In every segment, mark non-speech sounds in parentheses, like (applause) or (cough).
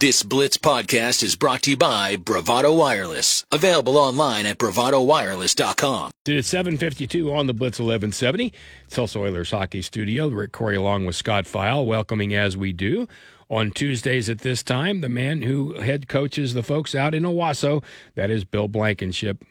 This Blitz podcast is brought to you by Bravado Wireless. Available online at bravadowireless.com. It's 752 on the Blitz 1170. It's Tulsa Oilers Hockey Studio. Rick Couri along with Scott File, welcoming as we do on Tuesdays at this time, the man who head coaches the folks out in Owasso. That is Bill Blankenship.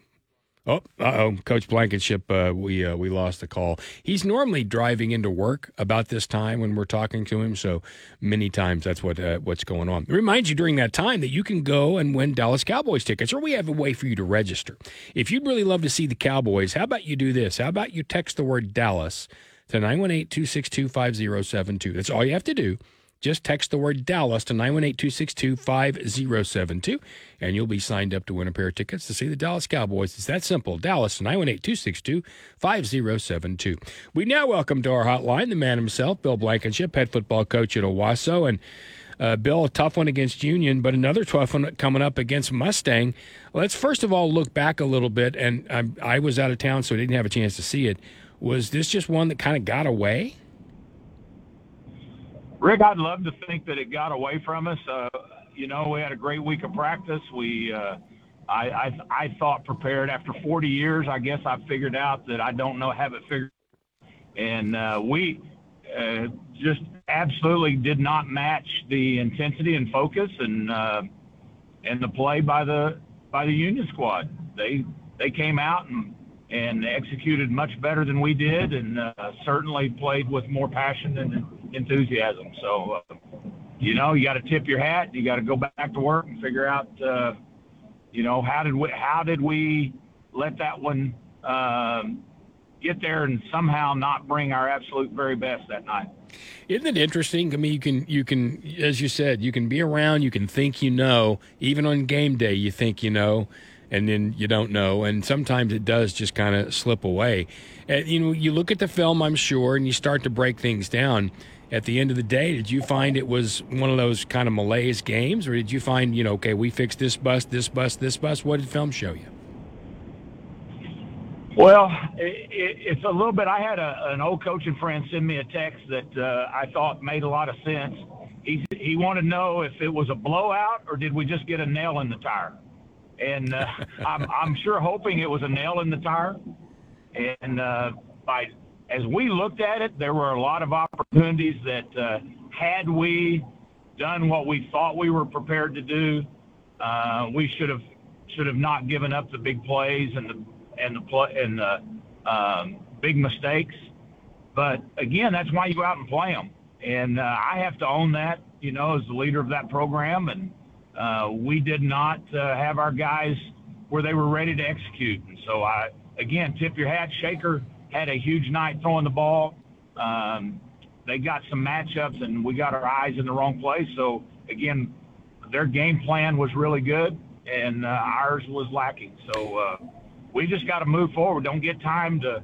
Oh, uh oh, Coach Blankenship, uh, we uh, we lost the call. He's normally driving into work about this time when we're talking to him, so many times that's what uh, what's going on. It reminds you during that time that you can go and win Dallas Cowboys tickets, or we have a way for you to register. If you'd really love to see the Cowboys, how about you do this? How about you text the word Dallas to 918 262 5072? That's all you have to do. Just text the word Dallas to 918 262 5072, and you'll be signed up to win a pair of tickets to see the Dallas Cowboys. It's that simple. Dallas 918 262 5072. We now welcome to our hotline the man himself, Bill Blankenship, head football coach at Owasso. And uh, Bill, a tough one against Union, but another tough one coming up against Mustang. Let's first of all look back a little bit, and I, I was out of town, so I didn't have a chance to see it. Was this just one that kind of got away? Rick, I'd love to think that it got away from us. Uh, you know, we had a great week of practice. We, uh, I, I, I thought prepared after 40 years. I guess I figured out that I don't know have it figured, and uh, we uh, just absolutely did not match the intensity and focus and uh, and the play by the by the Union squad. They they came out and and executed much better than we did, and uh, certainly played with more passion and enthusiasm. So, uh, you know, you got to tip your hat. You got to go back to work and figure out, uh, you know, how did we how did we let that one um, get there and somehow not bring our absolute very best that night. Isn't it interesting? I mean, you can you can as you said, you can be around, you can think you know, even on game day, you think you know and then you don't know. And sometimes it does just kind of slip away. And, you know, you look at the film, I'm sure, and you start to break things down. At the end of the day, did you find it was one of those kind of malaise games, or did you find, you know, okay, we fixed this bus, this bus, this bus? What did film show you? Well, it, it, it's a little bit. I had a, an old coaching friend send me a text that uh, I thought made a lot of sense. He he wanted to know if it was a blowout or did we just get a nail in the tire and uh, I'm, I'm sure hoping it was a nail in the tire. And uh, by as we looked at it, there were a lot of opportunities that uh, had we done what we thought we were prepared to do, uh, we should have should have not given up the big plays and the and the play and the um, big mistakes. But again, that's why you go out and play them. And uh, I have to own that, you know, as the leader of that program and uh, we did not uh, have our guys where they were ready to execute. And so I, again, tip your hat. Shaker had a huge night throwing the ball. Um, they got some matchups and we got our eyes in the wrong place. So again, their game plan was really good and uh, ours was lacking. So uh, we just got to move forward. Don't get time to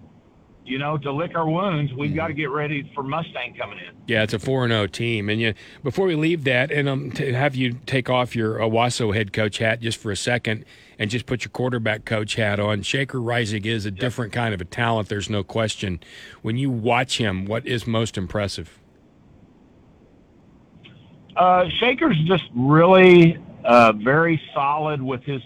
you know, to lick our wounds, we've mm-hmm. got to get ready for Mustang coming in. Yeah, it's a 4 0 team. And you, before we leave that, and um, to have you take off your Owasso head coach hat just for a second and just put your quarterback coach hat on, Shaker Reisig is a yep. different kind of a talent, there's no question. When you watch him, what is most impressive? Uh, Shaker's just really uh, very solid with his,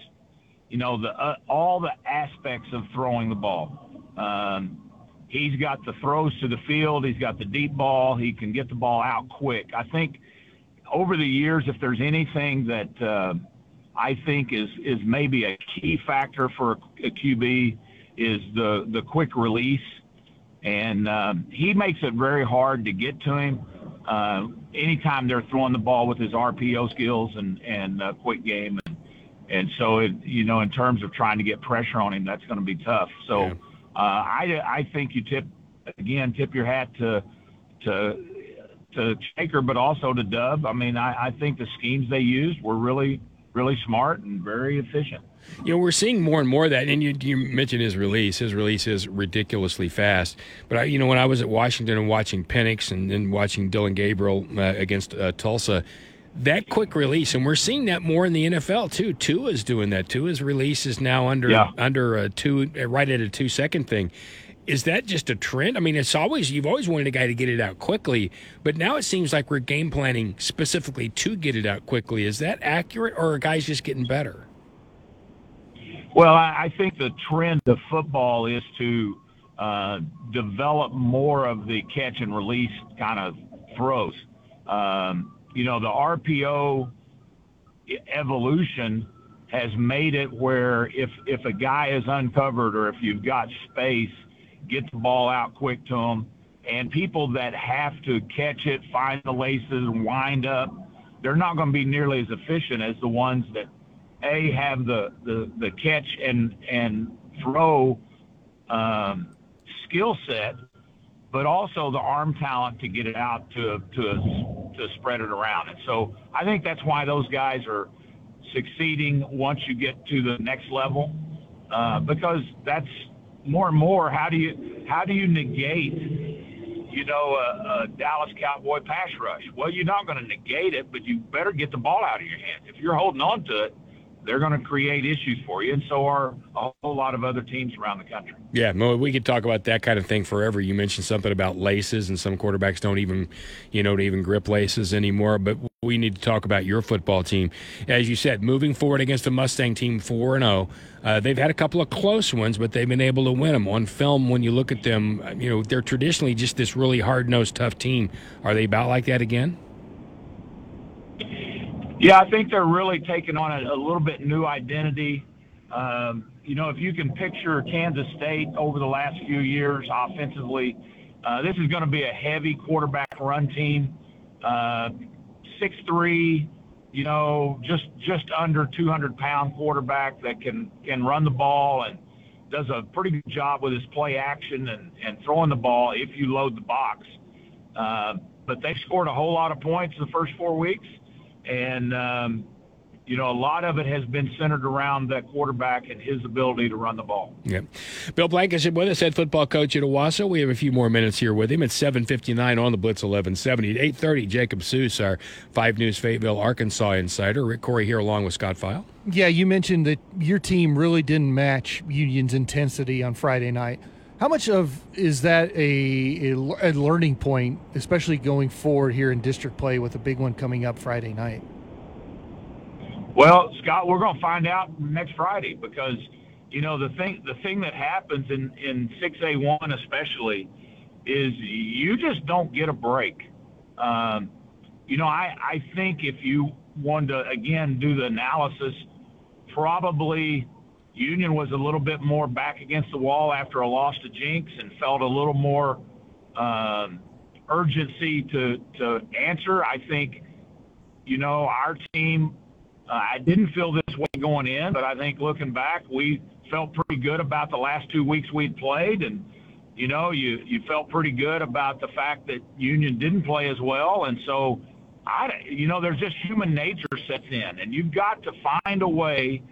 you know, the uh, all the aspects of throwing the ball. Um, He's got the throws to the field. He's got the deep ball. He can get the ball out quick. I think over the years, if there's anything that uh, I think is is maybe a key factor for a, a QB is the the quick release, and uh, he makes it very hard to get to him. Uh, anytime they're throwing the ball with his RPO skills and and uh, quick game, and, and so it, you know in terms of trying to get pressure on him, that's going to be tough. So. Yeah uh, I I think you tip again tip your hat to to to Shaker, but also to Dub. I mean, I, I think the schemes they used were really really smart and very efficient. You know, we're seeing more and more of that. And you, you mentioned his release. His release is ridiculously fast. But, I, you know, when I was at Washington and watching Penix and then watching Dillon Gabriel uh, against uh, Tulsa, that quick release, and we're seeing that more in the NFL too. Tua is doing that. Tua's release is now under yeah. under a two, right at a two second thing. is that just a trend? I mean, it's always you've always wanted a guy to get it out quickly, but now it seems like we're game planning specifically to get it out quickly. Is that accurate, or are guys just getting better? Well, I think the trend of football is to uh, develop more of the catch and release kind of throws. Um, you know, the RPO evolution has made it where if if a guy is uncovered or if you've got space, get the ball out quick to him. And people that have to catch it, find the laces, wind up, they're not going to be nearly as efficient as the ones that a have the the, the catch and and throw um, skill set, but also the arm talent to get it out to to to spread it around. And so I think that's why those guys are succeeding once you get to the next level, uh, because that's more and more. How do you how do you negate, you know, a, a Dallas Cowboy pass rush? Well, you're not going to negate it, but you better get the ball out of your hands. If you're holding on to it, they're going to create issues for you, and so are a whole lot of other teams around the country. Yeah, Mo, we could talk about that kind of thing forever. You mentioned something about laces, and some quarterbacks don't even, you know, even grip laces anymore. But we need to talk about your football team, as you said, moving forward against the Mustang team, four and zero. Oh. Uh, they've had a couple of close ones, but they've been able to win them on film. When you look at them, you know, they're traditionally just this really hard nosed, tough team. Are they about like that again? Yeah, I think they're really taking on a, a little bit new identity. Um, you know, if you can picture Kansas State over the last few years offensively, uh, this is going to be a heavy quarterback run team. Uh, six three, you know, just just under 200 pound quarterback that can can run the ball and does a pretty good job with his play action and and throwing the ball if you load the box. Uh, but they scored a whole lot of points in the first four weeks and um, you know, a lot of it has been centered around that quarterback and his ability to run the ball. Yeah. Bill Blankenship with us, head football coach at Owasso. We have a few more minutes here with him. It's 7.59 on the Blitz 1170. At 8.30, Jacob Seuss, our 5 News Fayetteville, Arkansas insider. Rick Couri here along with Scott File. Yeah, you mentioned that your team really didn't match Union's intensity on Friday night. How much of is that a, a, a, learning point, especially going forward here in district play with a big one coming up Friday night? Well, Scott, we're going to find out next Friday because you know the thing the thing that happens in in six A one especially is you just don't get a break. Um, you know, I I think if you wanted to again do the analysis, probably Union was a little bit more back against the wall after a loss to Jenks and felt a little more um, urgency to to answer. I think, you know, our team. Uh, I didn't feel this way going in, but I think looking back, we felt pretty good about the last two weeks we'd played, and you know, you you felt pretty good about the fact that Union didn't play as well, and so I, you know, there's just human nature sets in, and you've got to find a way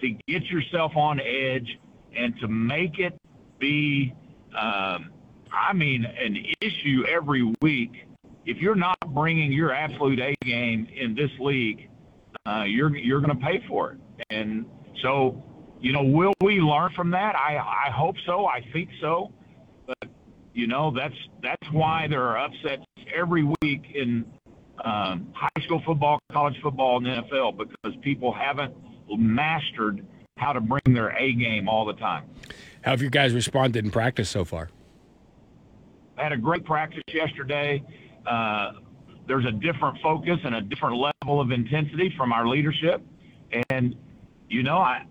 to get yourself on edge and to make it be, um, I mean, an issue every week. If you're not bringing your absolute A game in this league, uh, you're you're going to pay for it. And so, you know, will we learn from that? I I hope so. I think so. But you know, that's that's why there are upsets every week in um, high school football, college football, and NFL because people haven't mastered how to bring their A game all the time. How have you guys responded in practice so far? I had a great practice yesterday. Uh, there's a different focus and a different level of intensity from our leadership. And, you know, I,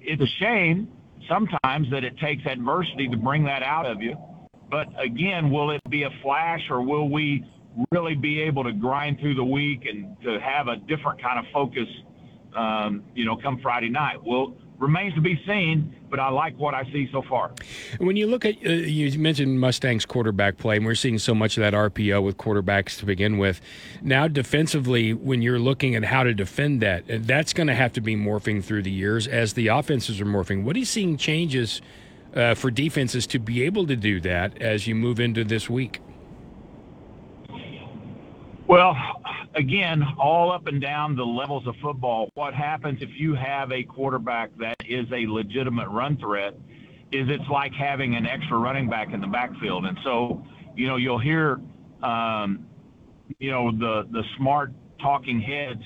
it's a shame sometimes that it takes adversity to bring that out of you. But again, will it be a flash or will we really be able to grind through the week and to have a different kind of focus um, you know, come Friday night. Well, remains to be seen, but I like what I see so far. When you look at, uh, you mentioned Mustang's quarterback play, and we're seeing so much of that RPO with quarterbacks to begin with. Now, defensively, when you're looking at how to defend that, uh, that's going to have to be morphing through the years as the offenses are morphing. What are you seeing changes uh, for defenses to be able to do that as you move into this week? Well, again, all up and down the levels of football, what happens if you have a quarterback that is a legitimate run threat? is it's like having an extra running back in the backfield. And so, you know, you'll hear, um, you know, the the smart talking heads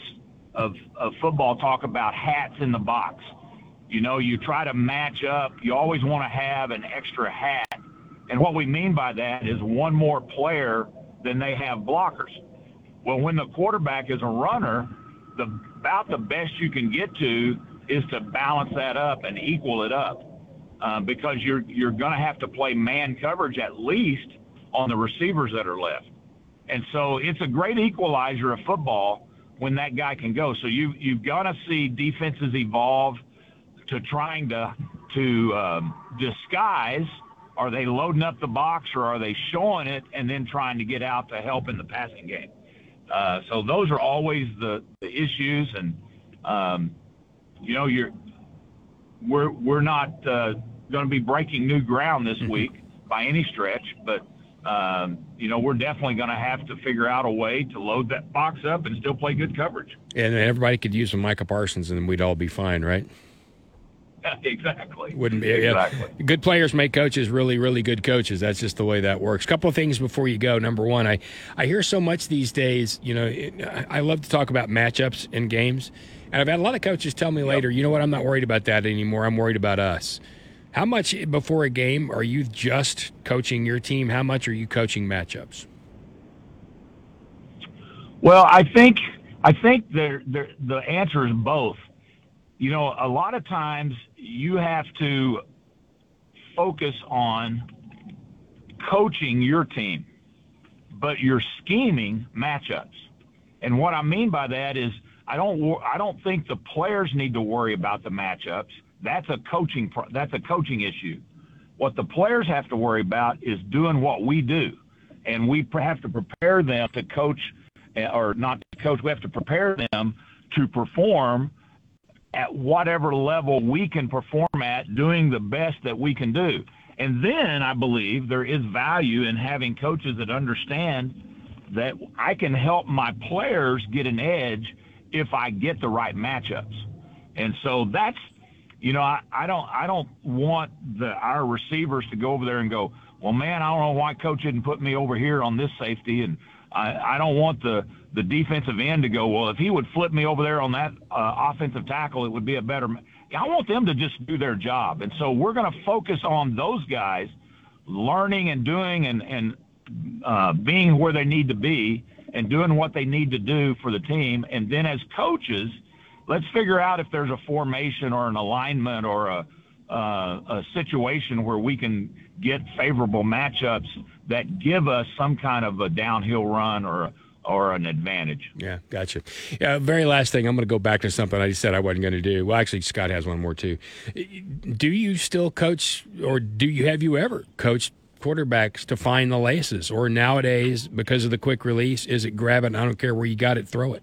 of, of football talk about hats in the box. You know, you try to match up. You always want to have an extra hat. And what we mean by that is one more player than they have blockers. Well, when the quarterback is a runner, the about the best you can get to is to balance that up and equal it up, uh, because you're you're going to have to play man coverage at least on the receivers that are left, and so it's a great equalizer of football when that guy can go. So you you've got to see defenses evolve to trying to to um, disguise. Are they loading up the box or are they showing it and then trying to get out to help in the passing game? Uh, so those are always the, the issues, and um, you know, you're we're we're not uh, going to be breaking new ground this mm-hmm. week by any stretch, but um, you know, we're definitely going to have to figure out a way to load that box up and still play good coverage. And everybody could use some Micah Parsons, and we'd all be fine, right? (laughs) exactly. Wouldn't be exactly. Yeah. Good players make coaches really, really good coaches. That's just the way that works. A couple of things before you go. Number one, I I hear so much these days. You know, I love to talk about matchups in games, and I've had a lot of coaches tell me yep. later. You know what? I'm not worried about that anymore. I'm worried about us. How much before a game are you just coaching your team? How much are you coaching matchups? Well, I think I think the, the answer is both. You know, a lot of times you have to focus on coaching your team, but you're scheming matchups. And what I mean by that is I don't I don't think the players need to worry about the matchups. That's a coaching that's a coaching issue. What the players have to worry about is doing what we do, and we have to prepare them to coach, eh, or not to coach. We have to prepare them to perform at whatever level we can perform at, doing the best that we can do. And then I believe there is value in having coaches that understand that I can help my players get an edge if I get the right matchups. And so that's you know, I, I don't I don't want the our receivers to go over there and go, well, man, I don't know why coach didn't put me over here on this safety, and I, I don't want the the defensive end to go, well, if he would flip me over there on that uh, offensive tackle, it would be a better. I want them to just do their job, and so we're going to focus on those guys learning and doing and and uh, being where they need to be and doing what they need to do for the team, and then as coaches let's figure out if there's a formation or an alignment or a, Uh, a situation where we can get favorable matchups that give us some kind of a downhill run or or an advantage. Yeah, gotcha. Yeah, very last thing, I'm going to go back to something I said I wasn't going to do. Well, actually, Scott has one more too. Do you still coach, or do you have you ever coached quarterbacks to find the laces, or nowadays because of the quick release, is it grab it? I don't care where you got it, throw it.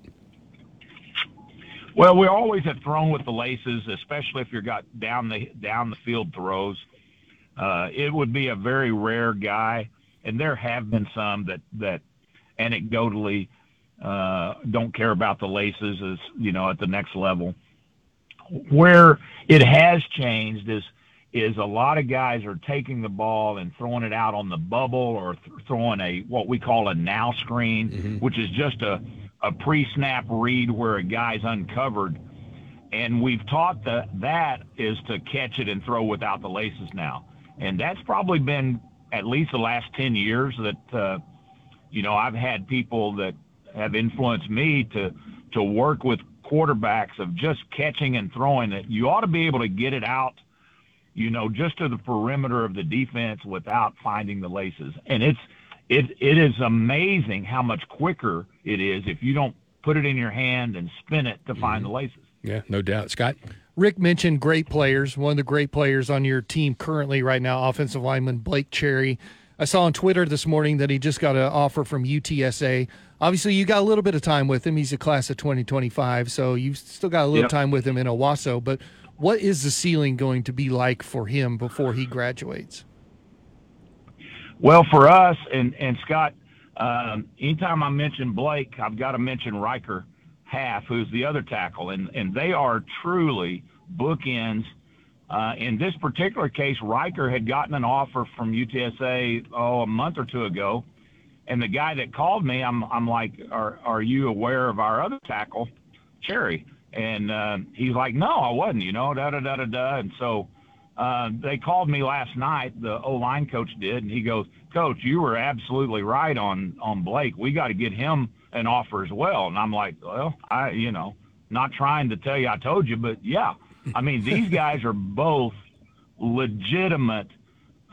Well, we always have thrown with the laces, especially if you've got down the down the field throws. Uh, it would be a very rare guy, and there have been some that that anecdotally uh, don't care about the laces as you know at the next level. Where it has changed is is a lot of guys are taking the ball and throwing it out on the bubble or th- throwing a what we call a now screen, mm-hmm. which is just a a pre-snap read where a guy's uncovered, and we've taught that that is to catch it and throw without the laces now, and that's probably been at least the last ten years that uh, you know I've had people that have influenced me to to work with quarterbacks of just catching and throwing it. You ought to be able to get it out, you know, just to the perimeter of the defense without finding the laces, and it's it it is amazing how much quicker it is if you don't put it in your hand and spin it to find mm-hmm. the laces. Yeah, no doubt. Scott? Rick mentioned great players. One of the great players on your team currently right now, offensive lineman Blake Cherry. I saw on Twitter this morning that he just got an offer from UTSA. Obviously, you got a little bit of time with him. He's a class of 2025, so you've still got a little yep. time with him in Owasso. But what is the ceiling going to be like for him before he graduates? Well, for us and and Scott, um, anytime I mention Blake, I've got to mention Riker Half, who's the other tackle, and and they are truly bookends Uh, in this particular case, Riker had gotten an offer from UTSA oh a month or two ago, and the guy that called me, I'm I'm like, are are you aware of our other tackle, Cherry? And uh, he's like, no, I wasn't. You know, da da da da da. And so uh, they called me last night. The O line coach did, and he goes, Coach, you were absolutely right on on Blake. We got to get him an offer as well. And I'm like, well, I you know, not trying to tell you I told you, but yeah. (laughs) I mean, these guys are both legitimate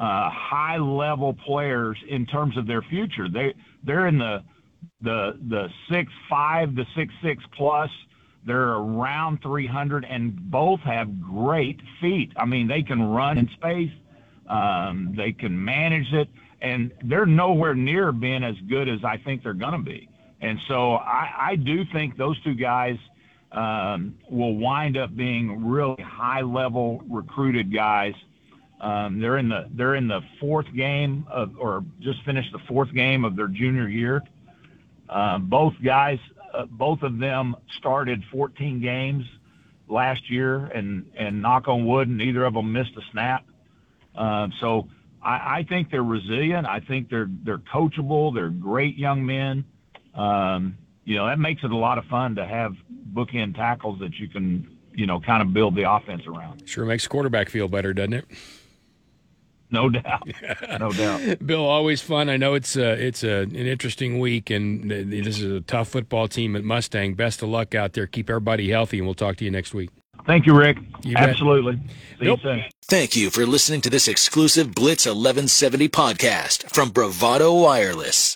uh, high level players in terms of their future. They they're in the the the six five the six six plus. They're around 300 and both have great feet. I mean, they can run in space. Um, they can manage it, and they're nowhere near being as good as I think they're going to be. And so I, I do think those two guys um, will wind up being really high level recruited guys um, they're in the they're in the fourth game of, or just finished the fourth game of their junior year. Uh, both guys, both of them started 14 games last year, and and knock on wood, neither of them missed a snap. Uh, so I, I think they're resilient. I think they're they're coachable. They're great young men. Um, you know that makes it a lot of fun to have bookend tackles that you can you know kind of build the offense around. Sure makes quarterback feel better, doesn't it? (laughs) No doubt, no doubt. Bill, always fun. I know it's a, it's a, an interesting week, and this is a tough football team at Mustang. Best of luck out there. Keep everybody healthy, and we'll talk to you next week. Thank you, Rick. You Absolutely. See nope. you soon. Thank you for listening to this exclusive Blitz 1170 podcast from Bravado Wireless.